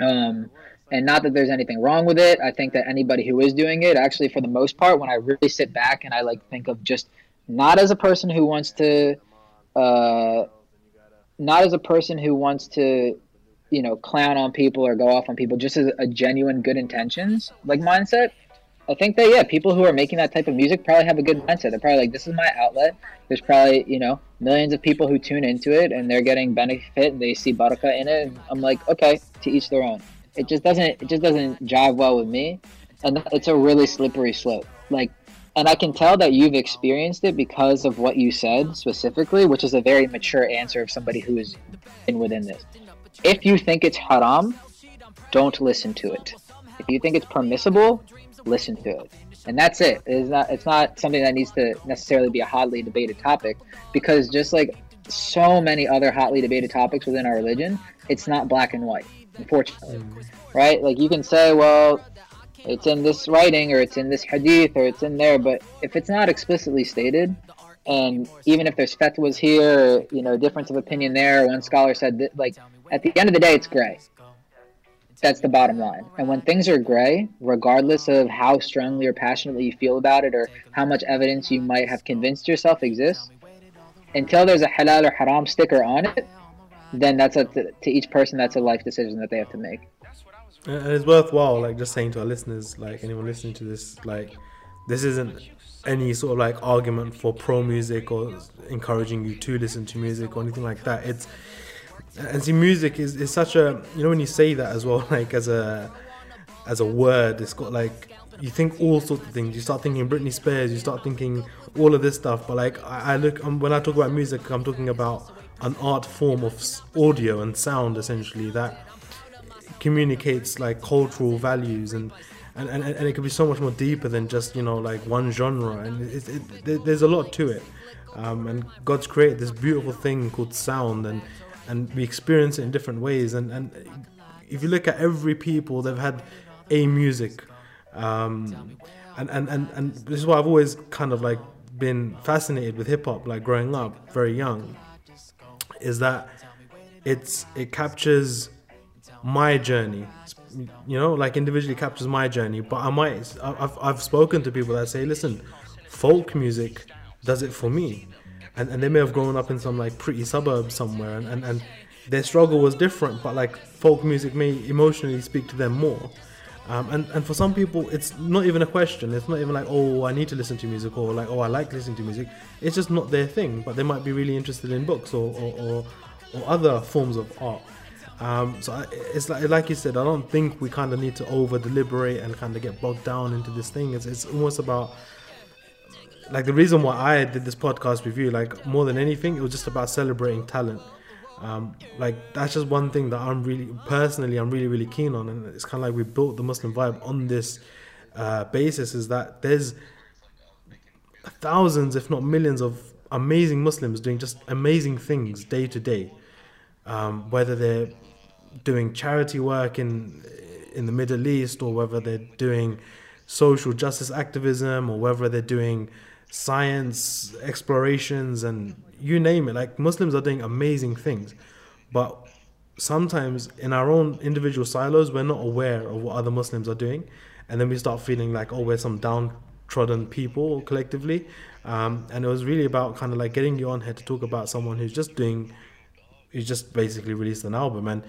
Um, and not that there's anything wrong with it. I think that anybody who is doing it, actually, for the most part, when I really sit back and I like think of just not as a person who wants to, uh, not as a person who wants to, you know, clown on people or go off on people, just as a genuine good intentions like mindset. I think that yeah, people who are making that type of music probably have a good mindset. They're probably like, this is my outlet. There's probably you know millions of people who tune into it and they're getting benefit and they see barakah in it. And I'm like, okay, to each their own. It just doesn't it just doesn't jive well with me, and it's a really slippery slope. Like, and I can tell that you've experienced it because of what you said specifically, which is a very mature answer of somebody who is in within this. If you think it's haram, don't listen to it. If you think it's permissible, listen to it. And that's it. It's not it's not something that needs to necessarily be a hotly debated topic because just like so many other hotly debated topics within our religion it's not black and white unfortunately mm. right? Like you can say well it's in this writing or it's in this hadith or it's in there but if it's not explicitly stated and even if there's fatwas here or, you know difference of opinion there one scholar said that like at the end of the day it's gray that's the bottom line. And when things are gray, regardless of how strongly or passionately you feel about it or how much evidence you might have convinced yourself exists, until there's a halal or haram sticker on it, then that's up to, to each person. That's a life decision that they have to make. And it's worthwhile, like just saying to our listeners, like anyone listening to this, like this isn't any sort of like argument for pro music or encouraging you to listen to music or anything like that. It's and see music is, is such a you know when you say that as well <laughs> like as a as a word it's got like you think all sorts of things. You start thinking Britney Spears you start thinking all of this stuff but like I, I look um, when I talk about music I'm talking about an art form of audio and sound essentially that communicates like cultural values and and, and, and it can be so much more deeper than just you know like one genre. And it, it, it, there's a lot to it. Um, and God's created this beautiful thing called sound and and we experience it in different ways. And, and if you look at every people, they've had a music. Um, and, and, and, and this is why I've always kind of like been fascinated with hip hop, like growing up very young, is that it's it captures my journey you know like individually captures my journey but i might I've, I've spoken to people that say listen folk music does it for me and, and they may have grown up in some like pretty suburb somewhere and, and, and their struggle was different but like folk music may emotionally speak to them more. Um, and, and for some people it's not even a question. It's not even like oh i need to listen to music or like oh i like listening to music. It's just not their thing but they might be really interested in books or, or, or, or other forms of art. Um, so it's like like you said i don't think we kind of need to over deliberate and kind of get bogged down into this thing. It's, it's almost about like the reason why I did this podcast with you, like more than anything, it was just about celebrating talent. Um, like that's just one thing that I'm really personally I'm really really keen on, and it's kind of like we built the Muslim vibe on this uh, basis. Is that there's thousands, if not millions, of amazing Muslims doing just amazing things day to day, um, whether they're doing charity work in in the Middle East or whether they're doing social justice activism or whether they're doing science explorations and you name it like muslims are doing amazing things but sometimes in our own individual silos, we're not aware of what other Muslims are doing, and then we start feeling like, oh, we're some downtrodden people collectively. Um, and it was really about kind of like getting you on here to talk about someone who's just doing, who's just basically released an album, and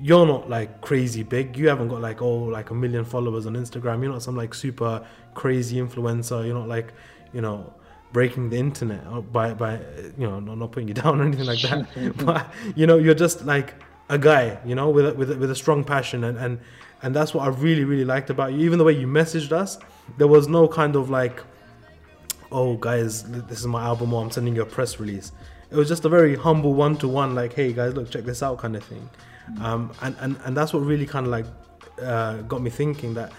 you're not like crazy big. You haven't got like oh like a million followers on Instagram. You're not some like super crazy influencer. You're not like you know breaking the internet by by you know not, not putting you <laughs> down or anything like that. <laughs> but you know you're just like a guy, you know, with a, with a, with a strong passion, and and and that's what I really really liked about you. Even the way you messaged us, there was no kind of like, oh guys, this is my album, or I'm sending you a press release. It was just a very humble one to one, like, hey guys, look, check this out, kind of thing. Um, and, and and that's what really kind of like uh, got me thinking that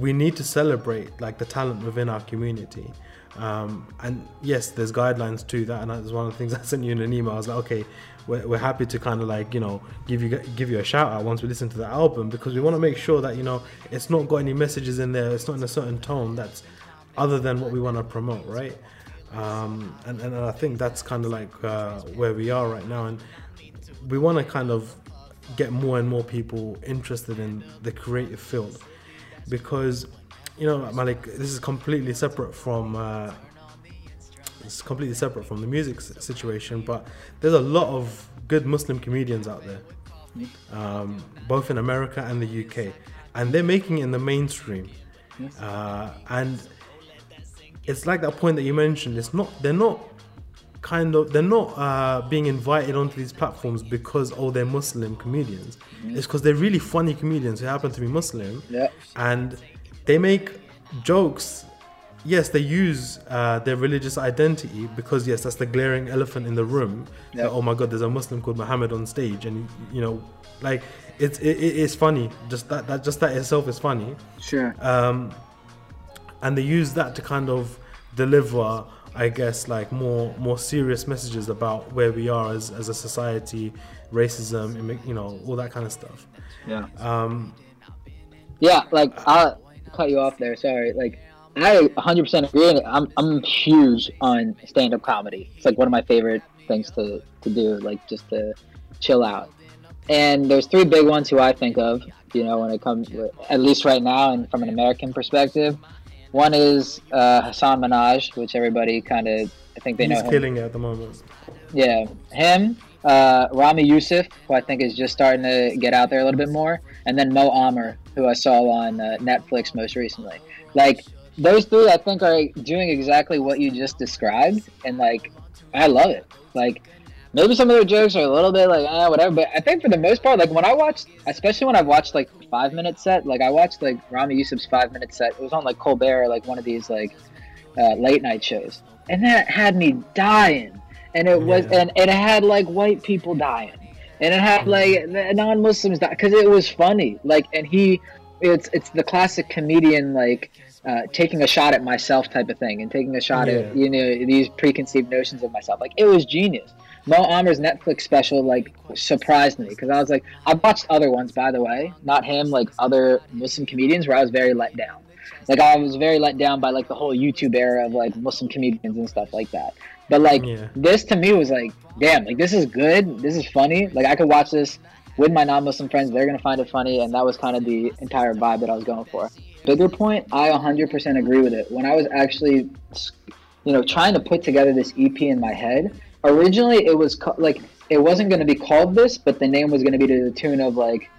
we need to celebrate like the talent within our community. Um, and yes, there's guidelines to that, and that's one of the things <laughs> I sent you in an email. I was like, okay, we're, we're happy to kind of like you know give you give you a shout out once we listen to the album because we want to make sure that you know it's not got any messages in there. It's not in a certain tone that's other than what we want to promote, right? Um, and, and I think that's kind of like uh, where we are right now, and we want to kind of get more and more people interested in the creative field because you know Malik this is completely separate from uh, it's completely separate from the music situation but there's a lot of good Muslim comedians out there um, both in America and the UK and they're making it in the mainstream. Uh, and it's like that point that you mentioned it's not they're not kind of they're not uh, being invited onto these platforms because oh they're Muslim comedians. Mm. It's because they're really funny comedians who happen to be Muslim, yeah. and they make jokes. Yes, they use uh, their religious identity because yes, that's the glaring elephant in the room. Yeah. That, oh my God, there's a Muslim called Muhammad on stage, and you know, like it's it, it's funny. Just that that just that itself is funny. Sure. Um, and they use that to kind of deliver I guess like more more serious messages about where we are as, as a society, racism, you know, all that kind of stuff. Yeah. Um, yeah, like I'll cut you off there. Sorry. Like I 100% agree. I'm I'm huge on stand up comedy. It's like one of my favorite things to to do. Like just to chill out. And there's three big ones who I think of. You know, when it comes, at least right now, and from an American perspective. One is uh, Hasan Minhaj, which everybody kind of I think they He's know. He's killing it at the moment. Yeah, him, uh, Ramy Youssef, who I think is just starting to get out there a little bit more, and then Mo Amer, who I saw on uh, Netflix most recently. Like those three, I think are doing exactly what you just described, and like I love it. Like maybe some of their jokes are a little bit like ah whatever, but I think for the most part, like when I watched, especially when I've watched like five minute set, like I watched like Ramy Youssef's five minute set. It was on like Colbert, or, like one of these like uh, late night shows, and that had me dying. And it was, yeah. and, and it had like white people dying, and it had like non-Muslims die because it was funny. Like, and he, it's it's the classic comedian like. Uh, taking a shot at myself type of thing and taking a shot Yeah. at you know these preconceived notions of myself like it was genius Mo Amer's Netflix special like surprised me because I was like, I've watched other ones by the way, not him, like other Muslim comedians where I was very let down. Like I was very let down by like the whole YouTube era of like Muslim comedians and stuff like that. But like Yeah. this to me was like, damn, like this is good. This is funny. Like I could watch this with my non-Muslim friends. They're gonna find it funny, and that was kind of the entire vibe that I was going for. Bigger point, I 100% agree with it. When I was actually, you know, trying to put together this EP in my head, originally it was ca- like it wasn't going to be called this, but the name was going to be to the tune of like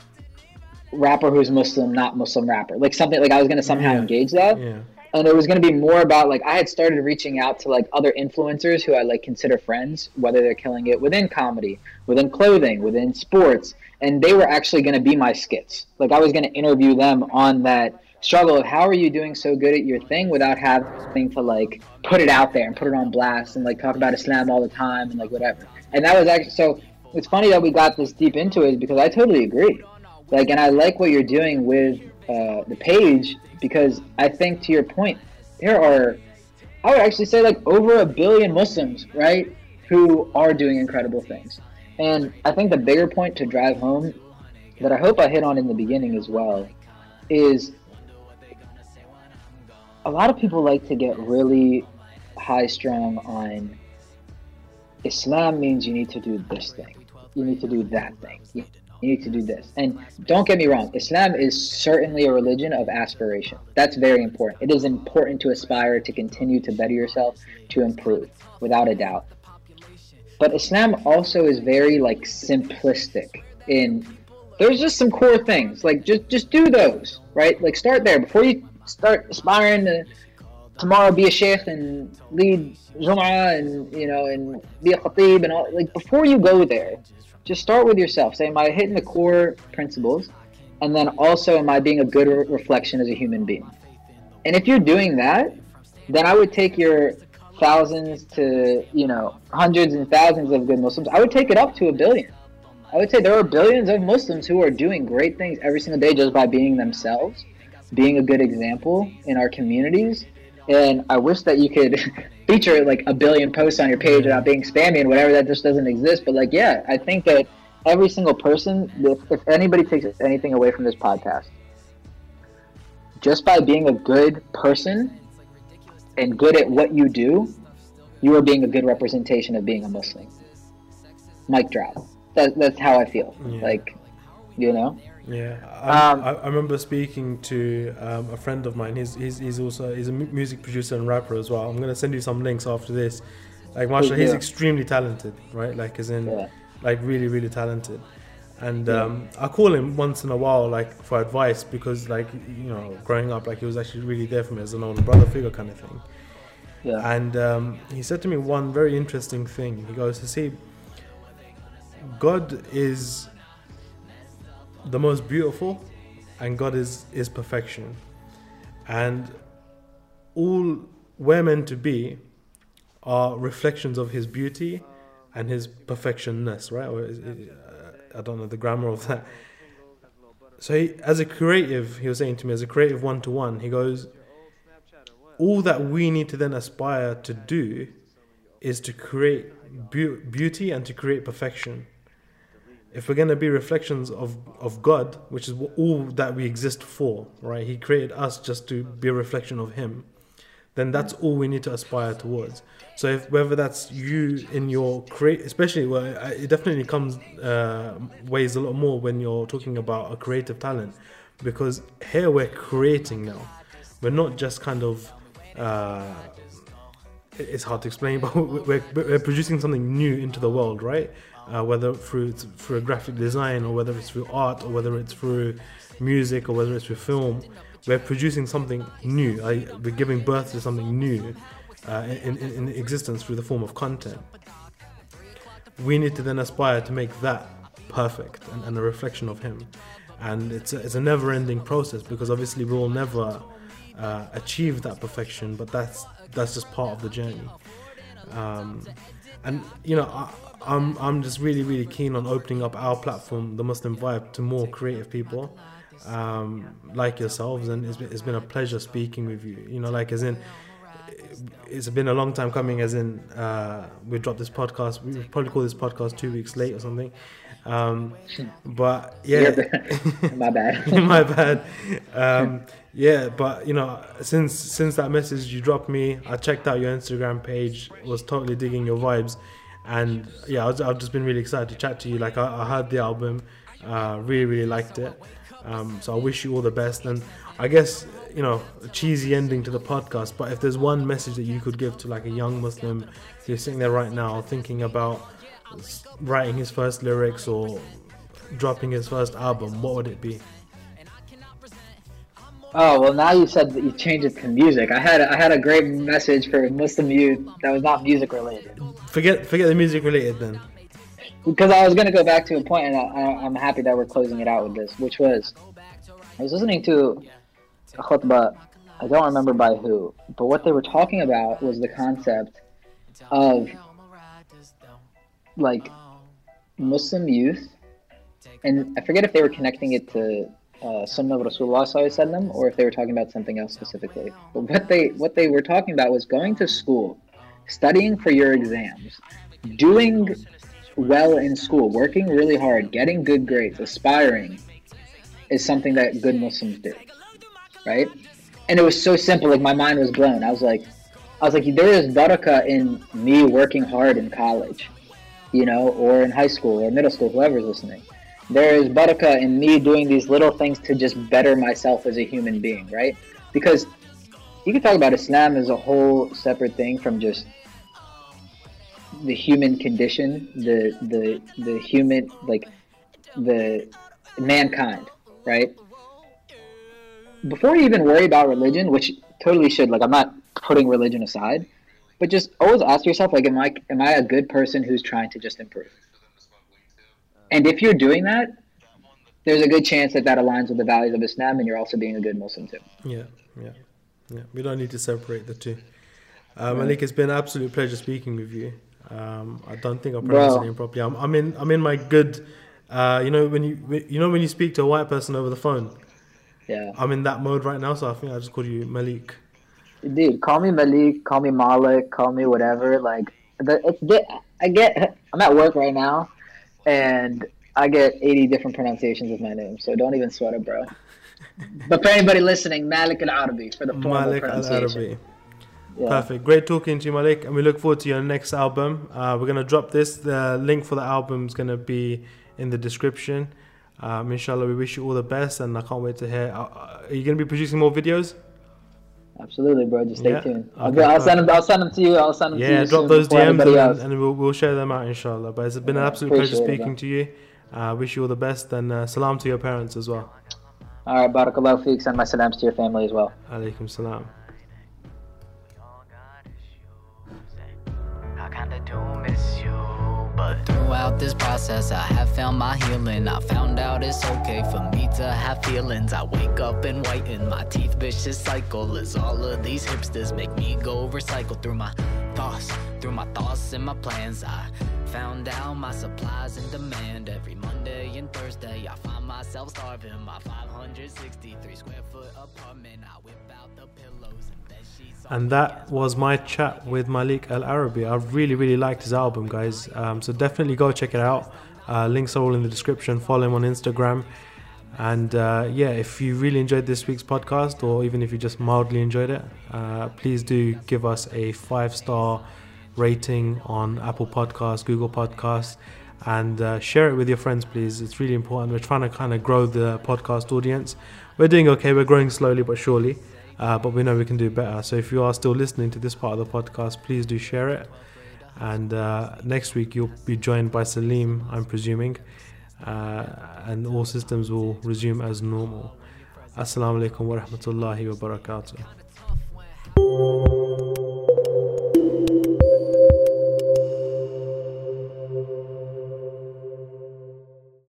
rapper who's Muslim, not Muslim rapper, like something like I was going to somehow Yeah. engage that Yeah. and it was going to be more about like I had started reaching out to like other influencers who I like consider friends, whether they're killing it within comedy, within clothing, within sports, and they were actually going to be my skits. Like I was going to interview them on that struggle of how are you doing so good at your thing without having to like put it out there and put it on blast and like talk about Islam all the time and like whatever. And that was actually so. It's funny that we got this deep into it because I totally agree. Like, and I like what you're doing with uh, the page because I think to your point, there are, I would actually say like over a billion Muslims, right, who are doing incredible things. And I think the bigger point to drive home that I hope I hit on in the beginning as well is a lot of people like to get really high strung on Islam means you need to do this thing. you need to do that thing. You, need to do this. And don't get me wrong, Islam is certainly a religion of aspiration. That's very important. It is important to aspire to continue to better yourself, to improve, without a doubt. But Islam also is very like simplistic in there's just some core things. Like just just do those, right? Like start there before you start aspiring to tomorrow be a sheikh and lead Jum'ah and you know and be a khatib and all like before you go there, just start with yourself. Say, am I hitting the core principles? And then also, am I being a good re- reflection as a human being? And if you're doing that, then I would take your thousands to you know hundreds and thousands of good Muslims. I would take it up to a billion. I would say there are billions of Muslims who are doing great things every single day just by being themselves, being a good example in our communities. And I wish that you could <laughs> feature like a billion posts on your page without being spammy and whatever that just doesn't exist. But like, yeah, I think that every single person, if, if anybody takes anything away from this podcast, just by being a good person and good at what you do, you are being a good representation of being a Muslim. Mic drop. That, that's how I feel. Yeah. Like, you know? Yeah, I, Um, I, I remember speaking to um, a friend of mine. He's, he's he's also he's a music producer and rapper as well. I'm gonna send you some links after this. Like, Masha, he's extremely talented, right? Like, as in, Yeah. like really really talented. And Yeah. um, I call him once in a while, like for advice, because like you know, growing up, like he was actually really there for me as an older brother figure kind of thing. Yeah. And um, he said to me one very interesting thing. He goes, "You "See, God is the most beautiful, and God is is perfection, and all we're meant to be are reflections of His beauty and His perfectionness, right? Or is uh, I don't know the grammar of that. So, he, as a creative, he was saying to me, as a creative one to one, he goes, all that we need to then aspire to do is to create beau- beauty and to create perfection. If we're going to be reflections of, of God, which is all that we exist for, right? He created us just to be a reflection of Him, then that's all we need to aspire towards. So, if whether that's you in your create, especially well, it definitely comes uh, weighs a lot more when you're talking about a creative talent, because here we're creating now. We're not just kind of uh, it's hard to explain, <laughs> but we're, we're producing something new into the world, right? Uh, whether through through graphic design, or whether it's through art, or whether it's through music, or whether it's through film, we're producing something new. I, we're giving birth to something new uh, in, in, in existence through the form of content. We need to then aspire to make that perfect and, and a reflection of Him. And it's a, it's a never-ending process because obviously we will never uh, achieve that perfection, but that's that's just part of the journey. Um, and you know, I, I'm I'm just really really keen on opening up our platform, the Muslim Vibe, to more creative people um, like yourselves, and it's been, it's been a pleasure speaking with you. You know, like as in. It's been a long time coming. As in, uh, we dropped this podcast. We probably call this podcast two weeks late or something. Um, but <laughs> yeah, <laughs> My bad. <laughs> my bad. Um, yeah, but you know, since since that message you dropped me, I checked out your Instagram page. Was totally digging your vibes, and yeah, I was, I've just been really excited to chat to you. Like I, I heard the album, uh, really really liked it. Um, so I wish you all the best, and I guess you know a cheesy ending to the podcast. But if there's one message that you could give to like a young Muslim who's sitting there right now thinking about writing his first lyrics or dropping his first album, what would it be? Oh well, now you said that you changed it to music. I had I had a great message for Muslim youth that was not music related. Forget forget the music related then. Because I was gonna go back to a point, and I, I'm happy that we're closing it out with this, which was I was listening to a khutbah. I don't remember by who, but what they were talking about was the concept of like Muslim youth, and I forget if they were connecting it to uh, Sunnah of Rasulullah or if they were talking about something else specifically. But what they what they were talking about was going to school, studying for your exams, doing well in school, working really hard, getting good grades, aspiring is something that good Muslims do. Right? And it was so simple, like my mind was blown. I was like I was like, there is barakah in me working hard in college. You know, or in high school or middle school, whoever's listening. There is barakah in me doing these little things to just better myself as a human being, right? Because you can talk about Islam as a whole separate thing from just the human condition, the the the human like the mankind, right? Before you even worry about religion, which totally should, like I'm not putting religion aside, but just always ask yourself, like, am I am I a good person who's trying to just improve? And if you're doing that, there's a good chance that that aligns with the values of Islam, and you're also being a good Muslim too. Yeah, yeah, yeah. We don't need to separate the two. Uh, Malik, it's been an absolute pleasure speaking with you. Um, I don't think I pronounced your name properly. I'm, I'm in I'm in my good. Uh, you know when you you know when you speak to a white person over the phone. Yeah. I'm in that mode right now, so I think I just called you Malik. Dude, call me Malik, call me Malik, call me whatever. Like, the, it's the, I get. I'm at work right now, and I get 80 different pronunciations of my name, so don't even sweat it, bro. <laughs> but for anybody listening, Malik Al Arabi for the formal Malik Al pronunciation. Arabi. Yeah. Perfect. Great talking to you, Malik, and we look forward to your next album. Uh, we're gonna drop this. The link for the album is gonna be in the description. Um, inshallah, we wish you all the best, and I can't wait to hear. Uh, are you gonna be producing more videos? Absolutely, bro. Just stay Yeah. tuned. I'll, Okay, I'll send them. I'll send them to you. I'll send them to you. Yeah, drop those DMs and, anybody then, else. and we'll, we'll share them out, inshallah. But it's been an absolute pleasure appreciate it, speaking to you. Uh, wish you all the best, and uh, salam to your parents as well. All right, barakallahu feek. Send my salams to your family as well. Alaikum salam. Throughout this process, I have found my healing. I found out it's okay for me to have feelings. I wake up and whiten my teeth, vicious cycle. As all of these hipsters make me go recycle through my thoughts, through my thoughts and my plans. I found out my supplies and demand. Every Monday and Thursday, I find myself starving. My 563 square foot apartment. I whip out the pillows and that was my chat with Malik Al Arabi. I really, really liked his album, guys. Um, so definitely go check it out. Uh, links are all in the description. Follow him on Instagram. And uh, yeah, if you really enjoyed this week's podcast, or even if you just mildly enjoyed it, uh, please do give us a five star rating on Apple Podcasts, Google Podcasts, and uh, share it with your friends, please. It's really important. We're trying to kind of grow the podcast audience. We're doing okay. We're growing slowly but surely, uh, but we know we can do better. So if you are still listening to this part of the podcast, please do share it. And uh, next week you'll be joined by Salim, I'm presuming, uh, and all systems will resume as normal. Assalamu alaikum wa rahmatullahi wa barakatuh.